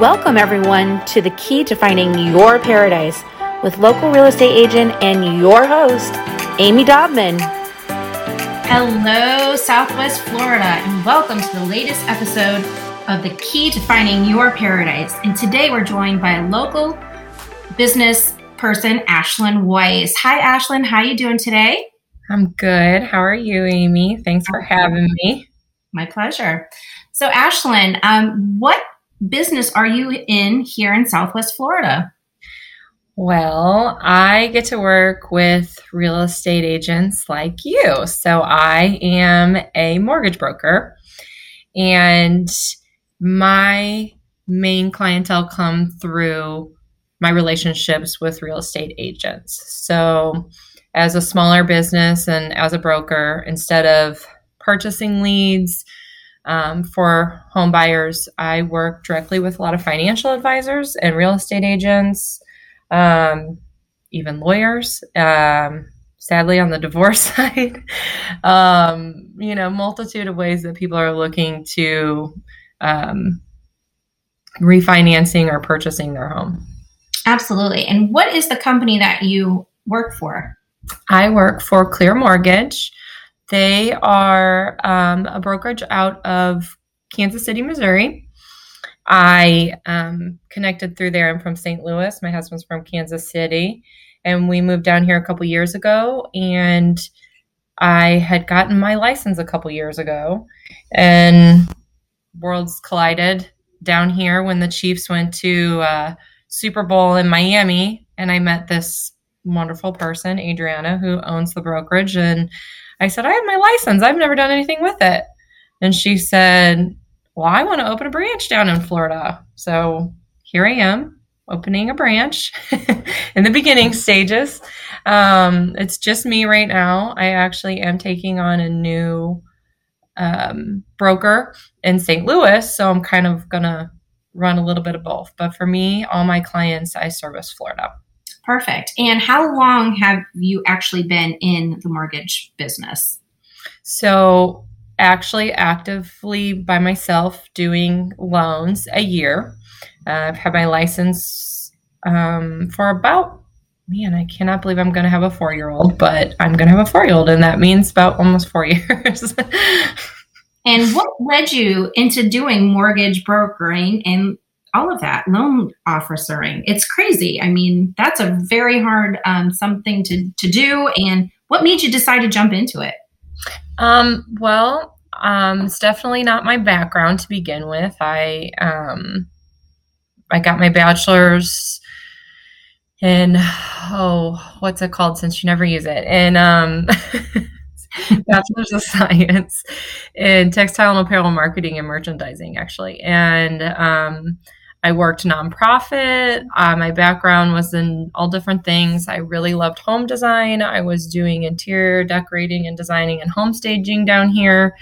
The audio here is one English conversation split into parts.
Welcome, everyone, to the key to finding your paradise with local real estate agent and your host, Amy Dobman. Hello, Southwest Florida, and welcome to the latest episode of the key to finding your paradise. And today we're joined by a local business person, Ashlynn Weiss. Hi, Ashlynn. How are you doing today? I'm good. How are you, Amy? Thanks for having me. My pleasure. So, Ashlynn, um, what business are you in here in Southwest Florida? Well, I get to work with real estate agents like you. So I am a mortgage broker and my main clientele come through my relationships with real estate agents. So as a smaller business and as a broker, instead of purchasing leads, um, for home buyers, I work directly with a lot of financial advisors and real estate agents, um, even lawyers. Um, sadly, on the divorce side, um, you know, multitude of ways that people are looking to um, refinancing or purchasing their home. Absolutely. And what is the company that you work for? I work for Clear Mortgage. They are um, a brokerage out of Kansas City, Missouri. I um, connected through there. I'm from St. Louis. My husband's from Kansas City. And we moved down here a couple years ago. And I had gotten my license a couple years ago. And worlds collided down here when the Chiefs went to uh, Super Bowl in Miami. And I met this wonderful person, Adriana, who owns the brokerage. And I said, I have my license. I've never done anything with it. And she said, Well, I want to open a branch down in Florida. So here I am opening a branch in the beginning stages. Um, it's just me right now. I actually am taking on a new um, broker in St. Louis. So I'm kind of going to run a little bit of both. But for me, all my clients, I service Florida. Perfect. And how long have you actually been in the mortgage business? So, actually, actively by myself doing loans a year. Uh, I've had my license um, for about, man, I cannot believe I'm going to have a four year old, but I'm going to have a four year old, and that means about almost four years. and what led you into doing mortgage brokering and all of that loan officering. It's crazy. I mean, that's a very hard um, something to, to do. And what made you decide to jump into it? Um, well, um, it's definitely not my background to begin with. I um, I got my bachelor's in oh, what's it called? Since you never use it, and um, bachelor's of science in textile and apparel marketing and merchandising, actually, and um, I worked nonprofit. Uh, my background was in all different things. I really loved home design. I was doing interior decorating and designing and home staging down here.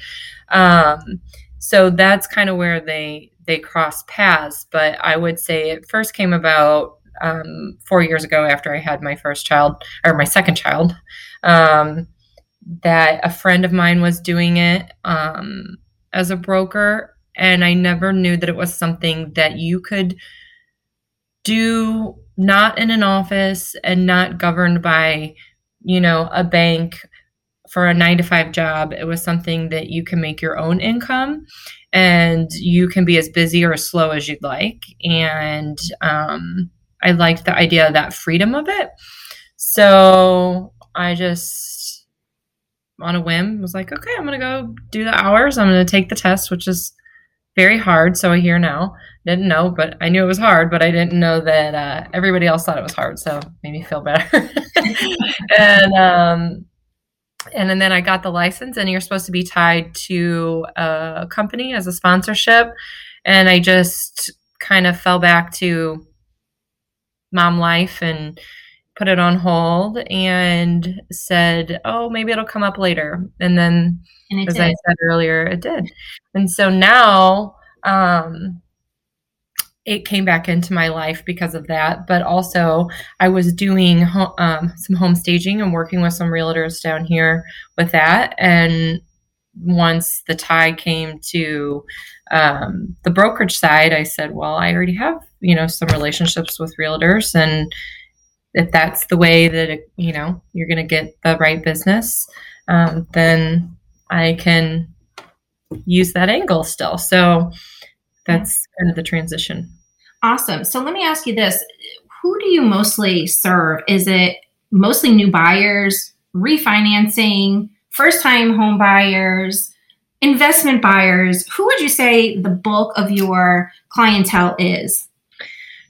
Um, so that's kind of where they they cross paths. But I would say it first came about um, four years ago after I had my first child or my second child. Um, that a friend of mine was doing it um, as a broker and I never knew that it was something that you could do not in an office and not governed by, you know, a bank for a nine to five job. It was something that you can make your own income and you can be as busy or as slow as you'd like. And um, I liked the idea of that freedom of it. So I just, on a whim, was like, okay, I'm going to go do the hours. I'm going to take the test, which is very hard. So I hear now. Didn't know, but I knew it was hard, but I didn't know that uh, everybody else thought it was hard. So made me feel better. and um, and then I got the license, and you're supposed to be tied to a company as a sponsorship. And I just kind of fell back to mom life and put it on hold and said, "Oh, maybe it'll come up later." And then, and as did. I said earlier, it did. And so now, um, it came back into my life because of that. But also, I was doing um, some home staging and working with some realtors down here with that, and once the tie came to um, the brokerage side, I said, well, I already have, you know, some relationships with realtors. And if that's the way that, it, you know, you're going to get the right business, um, then I can use that angle still. So that's kind of the transition. Awesome. So let me ask you this Who do you mostly serve? Is it mostly new buyers, refinancing, first time home buyers? investment buyers, who would you say the bulk of your clientele is?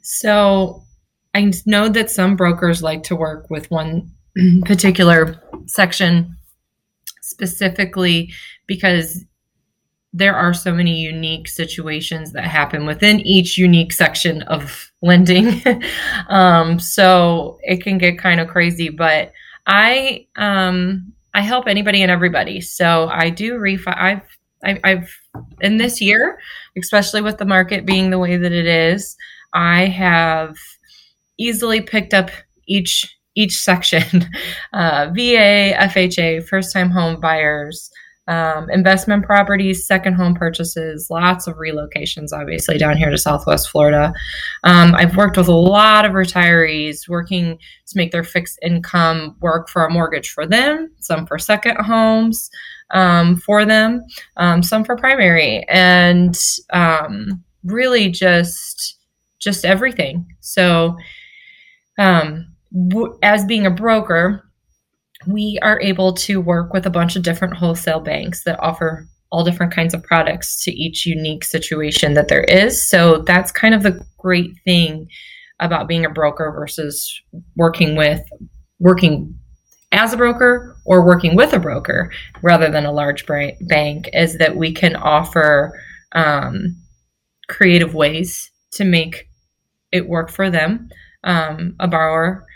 So I know that some brokers like to work with one particular section specifically because there are so many unique situations that happen within each unique section of lending. um, so it can get kind of crazy, but I um, I help anybody and everybody. So I do refi. I've, I've, I've, in this year, especially with the market being the way that it is, I have easily picked up each each section uh, VA, FHA, first time home buyers, um, investment properties, second home purchases, lots of relocations, obviously, down here to Southwest Florida. Um, I've worked with a lot of retirees working to make their fixed income work for a mortgage for them, some for second homes um, for them, um, some for primary, and um, really just just everything. So, um, w- as being a broker, we are able to work with a bunch of different wholesale banks that offer all different kinds of products to each unique situation that there is. So that's kind of the great thing about being a broker versus working with working as a broker or working with a broker rather than a large bank is that we can offer um, creative ways to make it work for them. Um, a borrower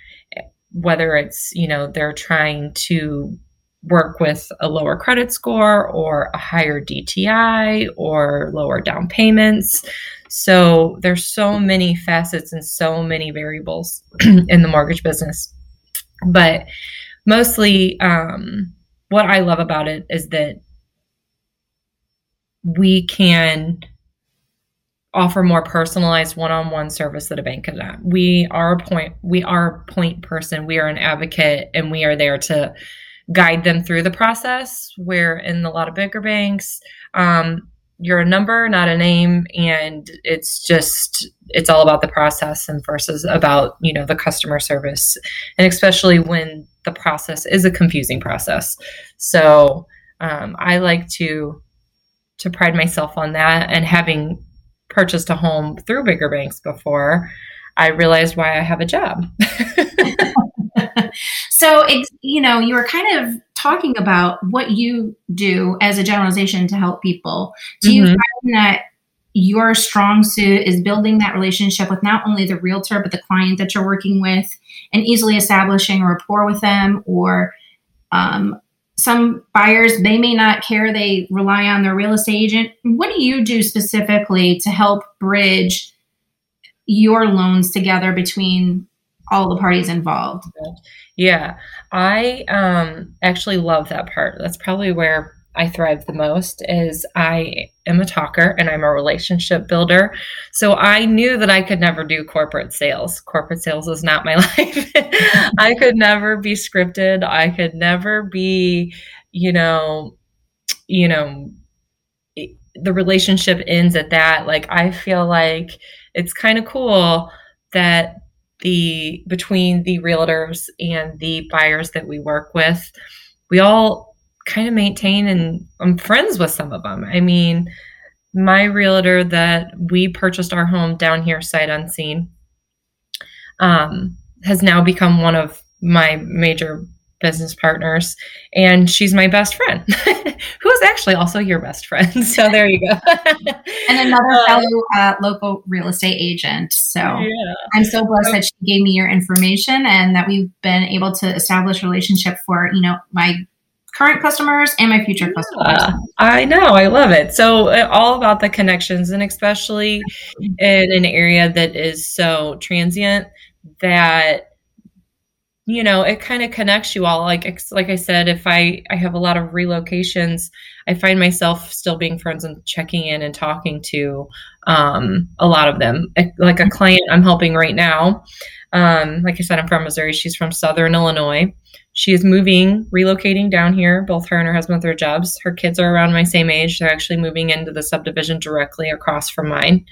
whether it's you know they're trying to work with a lower credit score or a higher DTI or lower down payments. So there's so many facets and so many variables in the mortgage business. But mostly, um, what I love about it is that we can offer more personalized one-on-one service that a bank cannot. We are a point we are a point person, we are an advocate and we are there to guide them through the process. Where in a lot of bigger banks. Um, you're a number not a name and it's just it's all about the process and versus about you know the customer service and especially when the process is a confusing process. So um, i like to to pride myself on that and having purchased a home through bigger banks before, I realized why I have a job. so, it's, you know, you were kind of talking about what you do as a generalization to help people. Do you mm-hmm. find that your strong suit is building that relationship with not only the realtor, but the client that you're working with and easily establishing a rapport with them or um, some buyers they may not care. They rely on their real estate agent. What do you do specifically to help bridge your loans together between all the parties involved? Yeah. I um actually love that part. That's probably where I thrive the most is I am a talker and I'm a relationship builder. So I knew that I could never do corporate sales. Corporate sales is not my life. I could never be scripted. I could never be, you know, you know, the relationship ends at that. Like I feel like it's kind of cool that the between the realtors and the buyers that we work with, we all kind of maintain and I'm friends with some of them. I mean, my realtor that we purchased our home down here sight unseen um, has now become one of my major business partners and she's my best friend who is actually also your best friend so there you go and another uh, fellow uh, local real estate agent so yeah. i'm so blessed that she gave me your information and that we've been able to establish relationship for you know my current customers and my future customers. I know, I love it. So uh, all about the connections and especially in an area that is so transient that you know it kind of connects you all like like i said if i i have a lot of relocations i find myself still being friends and checking in and talking to um, a lot of them like a client i'm helping right now um, like i said i'm from missouri. She's from southern illinois. She is moving relocating down here. Both her and her husband with their jobs. Her kids are around my same age. They're actually moving into the subdivision directly across from mine.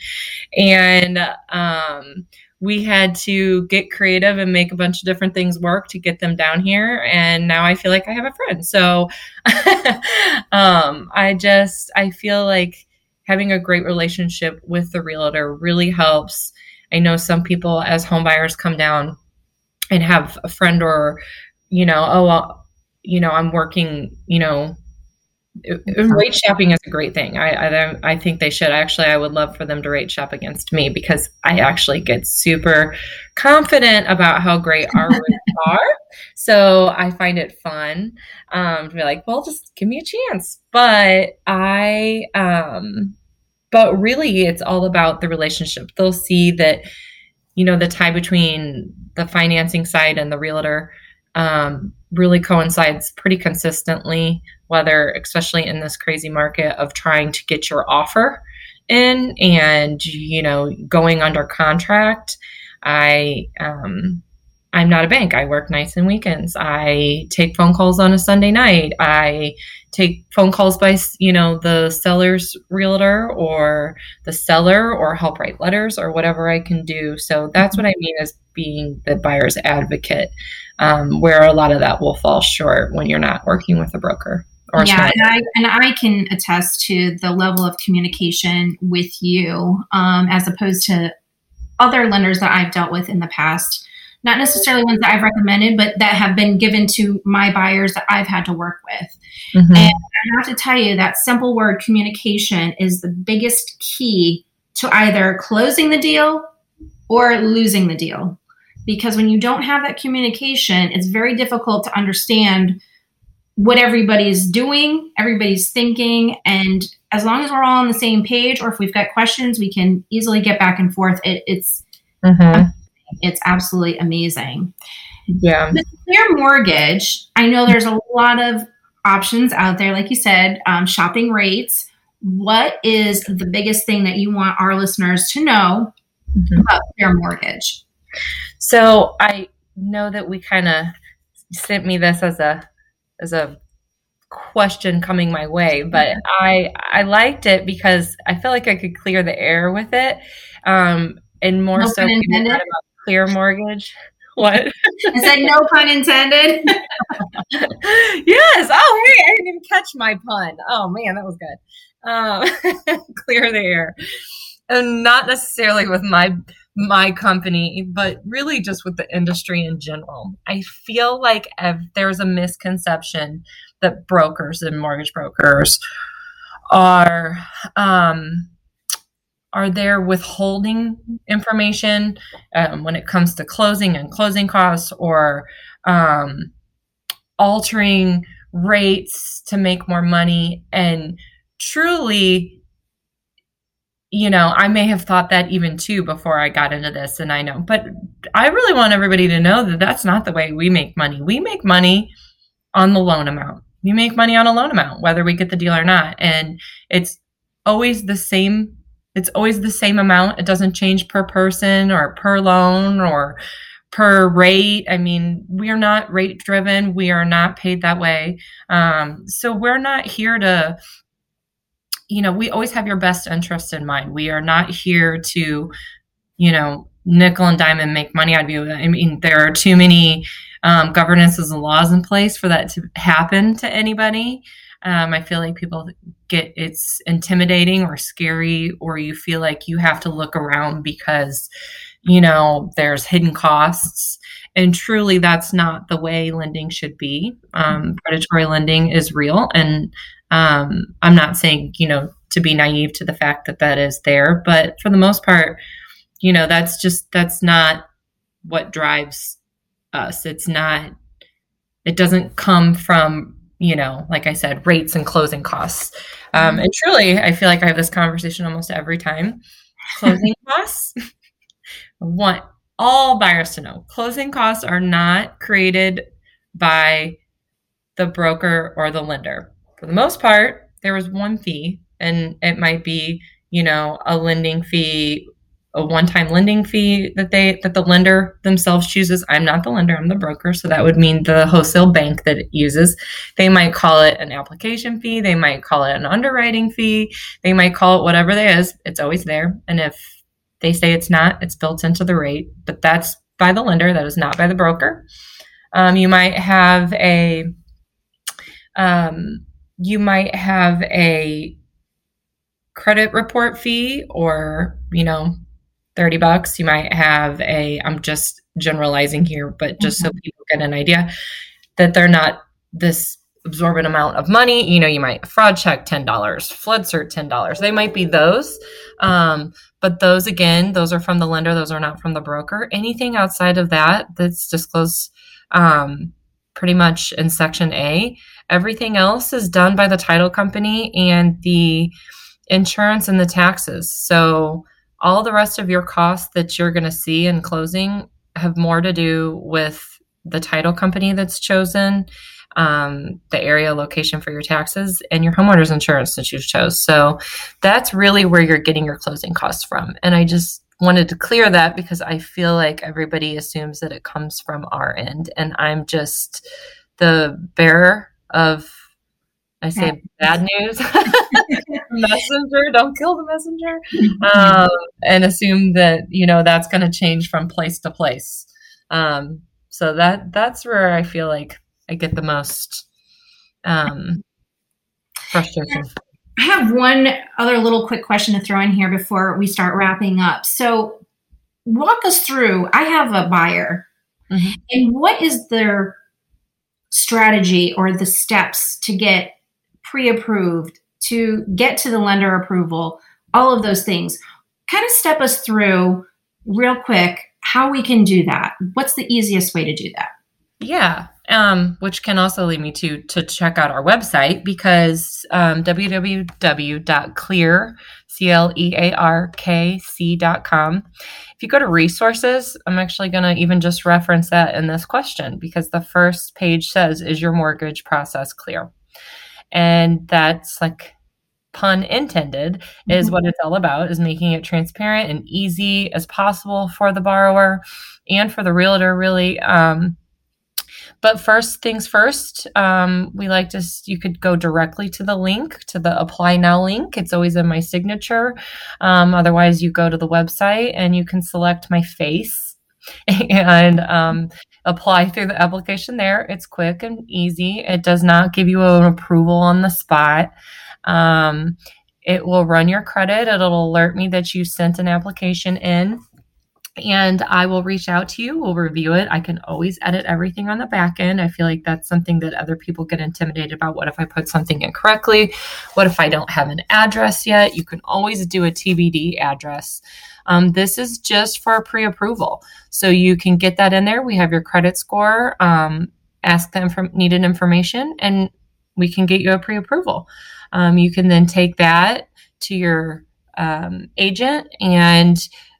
And um, we had to get creative and make a bunch of different things work to get them down here. And now i feel like i have a friend. So um, i just i feel like having a great relationship with the realtor really helps i know some people as home buyers come down and have a friend or you know oh well you know i'm working you know rate shopping is a great thing. I, I, I think they should. Actually, I would love for them to rate shop against me because I actually get super confident about how great our rates are. So I find it fun um, to be like, well, just give me a chance. But I, um, but really, it's all about the relationship. They'll see that, you know, the tie between the financing side and the realtor um, really coincides pretty consistently whether especially in this crazy market of trying to get your offer in and you know going under contract i um i'm not a bank. I work nights and weekends. I take phone calls on a sunday night. I take phone calls by you know the seller's realtor or the seller or help write letters or whatever i can do. So that's what i mean as being the buyer's advocate um, where a lot of that will fall short when you're not working with a broker yeah, and I and I can attest to the level of communication with you, um, as opposed to other lenders that I've dealt with in the past. Not necessarily ones that I've recommended, but that have been given to my buyers that I've had to work with. Mm-hmm. And I have to tell you that simple word communication is the biggest key to either closing the deal or losing the deal. Because when you don't have that communication, it's very difficult to understand what everybody's doing, everybody's thinking, and as long as we're all on the same page, or if we've got questions, we can easily get back and forth. It, it's mm-hmm. It's absolutely amazing. Yeah. With Clear Mortgage, I know there's a lot of options out there, like you said, um, shopping rates. What is the biggest thing that you want our listeners to know mm-hmm. about Clear Mortgage? So I know that we kind of sent me this as a as a question coming my way, but I I liked it because I felt like I could clear the air with it, um, and more so about clear mortgage. What? Is that no pun intended? yes. Oh, hey, I didn't even catch my pun. Oh man, that was good. Um, clear the air, and not necessarily with my my company, but really just with the industry in general. I feel like there's a misconception that brokers and mortgage brokers are um, are there withholding information um, when it comes to closing and closing costs or um, altering rates to make more money and truly you know, I may have thought that even too before I got into this, and I know, but I really want everybody to know that that's not the way we make money. We make money on the loan amount. We make money on a loan amount, whether we get the deal or not. And it's always the same. It's always the same amount. It doesn't change per person or per loan or per rate. I mean, we are not rate driven. We are not paid that way. Um, so we're not here to you know, we always have your best interest in mind. We are not here to, you know, nickel and dime and make money out of you. I mean, there are too many um, governances and laws in place for that to happen to anybody. Um, I feel like people get it's intimidating or scary, or you feel like you have to look around because, you know, there's hidden costs. And truly, that's not the way lending should be. Um, predatory lending is real, and um, I'm not saying, you know, to be naive to the fact that that is there, but for the most part, you know, that's just, that's not what drives us. It's not, it doesn't come from, you know, like I said, rates and closing costs. Um, and truly, I feel like I have this conversation almost every time. Closing costs, want all buyers to know closing costs are not created by the broker or the lender. For the most part, there is one fee, and it might be, you know, a lending fee, a one-time lending fee that they that the lender themselves chooses. I'm not the lender, I'm the broker, so that would mean the wholesale bank that it uses. They might call it an application fee, they might call it an underwriting fee, they might call it whatever it is. It's always there. And if they say it's not, it's built into the rate, but that's by the lender, that is not by the broker. Um, you might have a um, you might have a credit report fee or you know 30 bucks you might have a i'm just generalizing here but just mm-hmm. so people get an idea that they're not this absorbent amount of money. You know you might fraud check $10 flood cert $10 they might be those um, but those again those are from the lender those are not from the broker. Anything outside of that that's disclosed um, pretty much in section a everything else is done by the title company and the insurance and the taxes. So all the rest of your costs that you're going to see in closing have more to do with the title company that's chosen um, the area location for your taxes and your homeowner's insurance that you chose. So that's really where you're getting your closing costs from. And I just wanted to clear that because I feel like everybody assumes that it comes from our end. And I'm just the bearer of, I say bad news, messenger, don't kill the messenger, um, and assume that, you know, that's going to change from place to place. Um, so that that's where I feel like I get the most um, frustration. I have one other little quick question to throw in here before we start wrapping up. So, walk us through. I have a buyer, mm-hmm. and what is their strategy or the steps to get pre approved, to get to the lender approval, all of those things? Kind of step us through real quick how we can do that. What's the easiest way to do that? Yeah, um, which can also lead me to to check out our website because um, www.clear dot com. If you go to resources, I'm actually going to even just reference that in this question because the first page says, "Is your mortgage process clear?" And that's like pun intended is mm-hmm. what it's all about is making it transparent and easy as possible for the borrower and for the realtor really um, but first things first, um, we like to, you could go directly to the link, to the apply now link. It's always in my signature. Um, otherwise, you go to the website and you can select my face and um, apply through the application there. It's quick and easy. It does not give you an approval on the spot. Um, it will run your credit. It'll alert me that you sent an application in and I will reach out to you. We'll review it. I can always edit everything on the back end. I feel like that's something that other people get intimidated about. What if I put something incorrectly? What if I don't have an address yet? You can always do a TBD address. Um, this is just for pre approval. So you can get that in there. We have your credit score, um, ask them for needed information, and we can get you a pre approval. Um, you can then take that to your um, agent and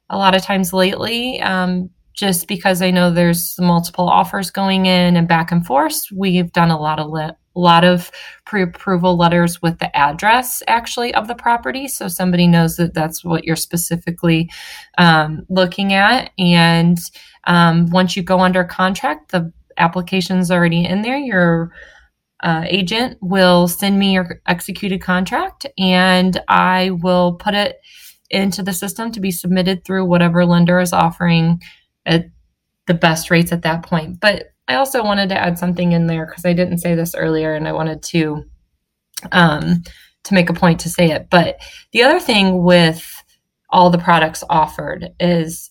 a lot of times lately, um, just because I know there's multiple offers going in and back and forth, we've done a lot of lot of pre-approval letters with the address actually of the property, so somebody knows that that's what you're specifically um, looking at. And um, once you go under contract, the application's already in there. Your uh, agent will send me your executed contract, and I will put it into the system to be submitted through whatever lender is offering at the best rates at that point. But I also wanted to add something in there because I didn't say this earlier and I wanted to um, to make a point to say it. But the other thing with all the products offered is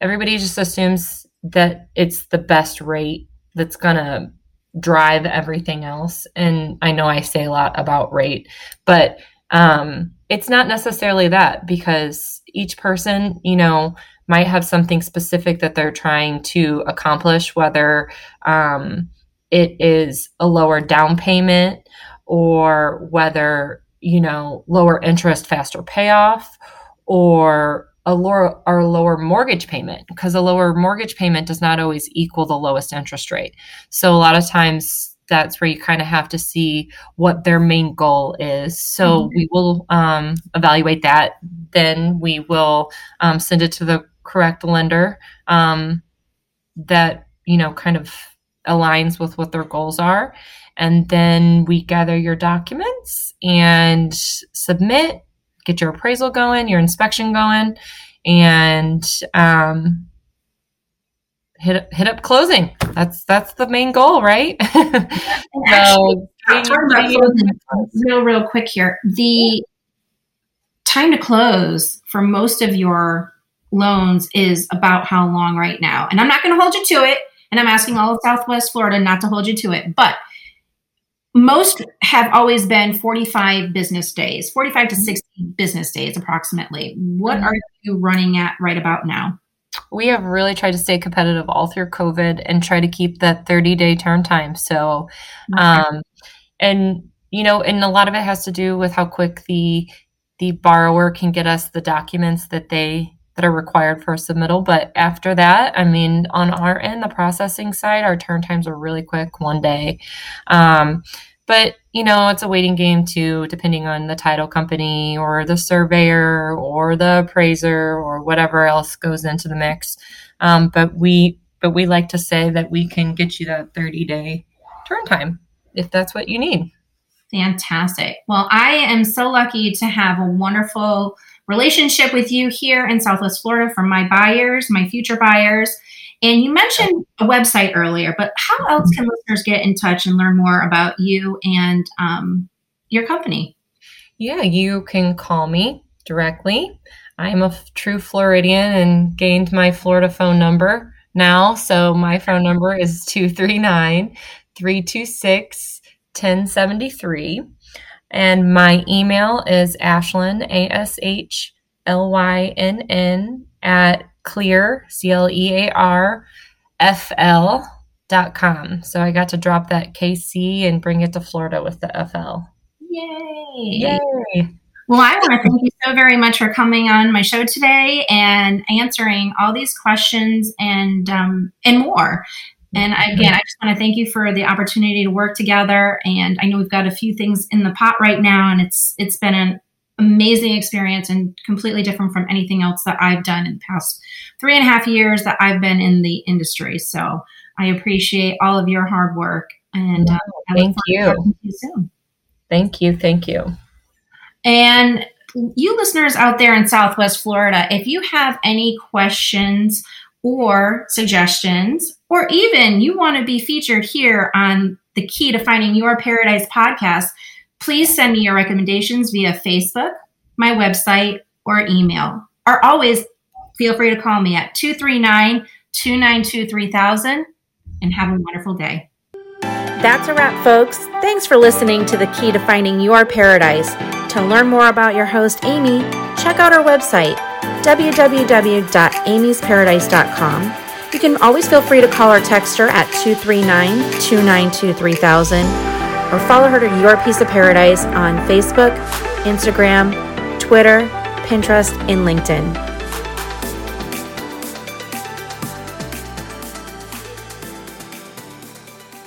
everybody just assumes that it's the best rate that's going to drive everything else. And I know I say a lot about rate, but um, it's not necessarily that because each person, you know, might have something specific that they're trying to accomplish, whether um, it is a lower down payment or whether, you know, lower interest, faster payoff, or a lower or lower mortgage payment because a lower mortgage payment does not always equal the lowest interest rate. So a lot of times that's where you kind of have to see what their main goal is. So mm-hmm. we will um, evaluate that. Then we will um, send it to the correct lender um, that you know kind of aligns with what their goals are. And then we gather your documents and submit get your appraisal going, your inspection going, and um, hit hit up closing. That's that's the main goal, right? so, real real quick here. The time to close for most of your loans is about how long right now? And I'm not going to hold you to it. And I'm asking all of Southwest Florida not to hold you to it. But most have always been 45 business days, 45 to mm-hmm. 60 business days approximately. What mm-hmm. are you running at right about now? We have really tried to stay competitive all through COVID and try to keep that 30 day turn time. So, okay. um, and you know, and a lot of it has to do with how quick the the borrower can get us the documents that they that are required for a submittal. But after that, I mean, on our end, the processing side, our turn times are really quick, one day. Um, but you know, it's a waiting game too, depending on the title company or the surveyor or the appraiser or whatever else goes into the mix. Um, but we but we like to say that we can get you that 30 day turn time if that's what you need. Fantastic. Well, I am so lucky to have a wonderful relationship with you here in Southwest Florida for my buyers, my future buyers. And you mentioned a website earlier, but how else can listeners get in touch and learn more about you and um, your company? Yeah, you can call me directly. I'm a true Floridian and gained my Florida phone number now. So my phone number is 239 326 1073. And my email is Ashlynn, A S H L Y N N, at clear, C L E A R, F L dot com. So I got to drop that KC and bring it to Florida with the FL. Yay! Yay! Well, I want to thank you so very much for coming on my show today and answering all these questions and um, and more. And again, I just want to thank you for the opportunity to work together. And I know we've got a few things in the pot right now, and it's it's been an amazing experience and completely different from anything else that I've done in the past three and a half years that I've been in the industry. So I appreciate all of your hard work. And uh, thank you. you. Thank you. Thank you. And you listeners out there in Southwest Florida, if you have any questions or suggestions, or even you want to be featured here on the Key to Finding Your Paradise podcast, Please send me your recommendations via Facebook, my website, or email. Or always feel free to call me at 239 292 3000 and have a wonderful day. That's a wrap, folks. Thanks for listening to The Key to Finding Your Paradise. To learn more about your host, Amy, check out our website, www.amysparadise.com. You can always feel free to call or text her at 239 292 3000 or follow her to Your Piece of Paradise on Facebook, Instagram, Twitter, Pinterest, and LinkedIn.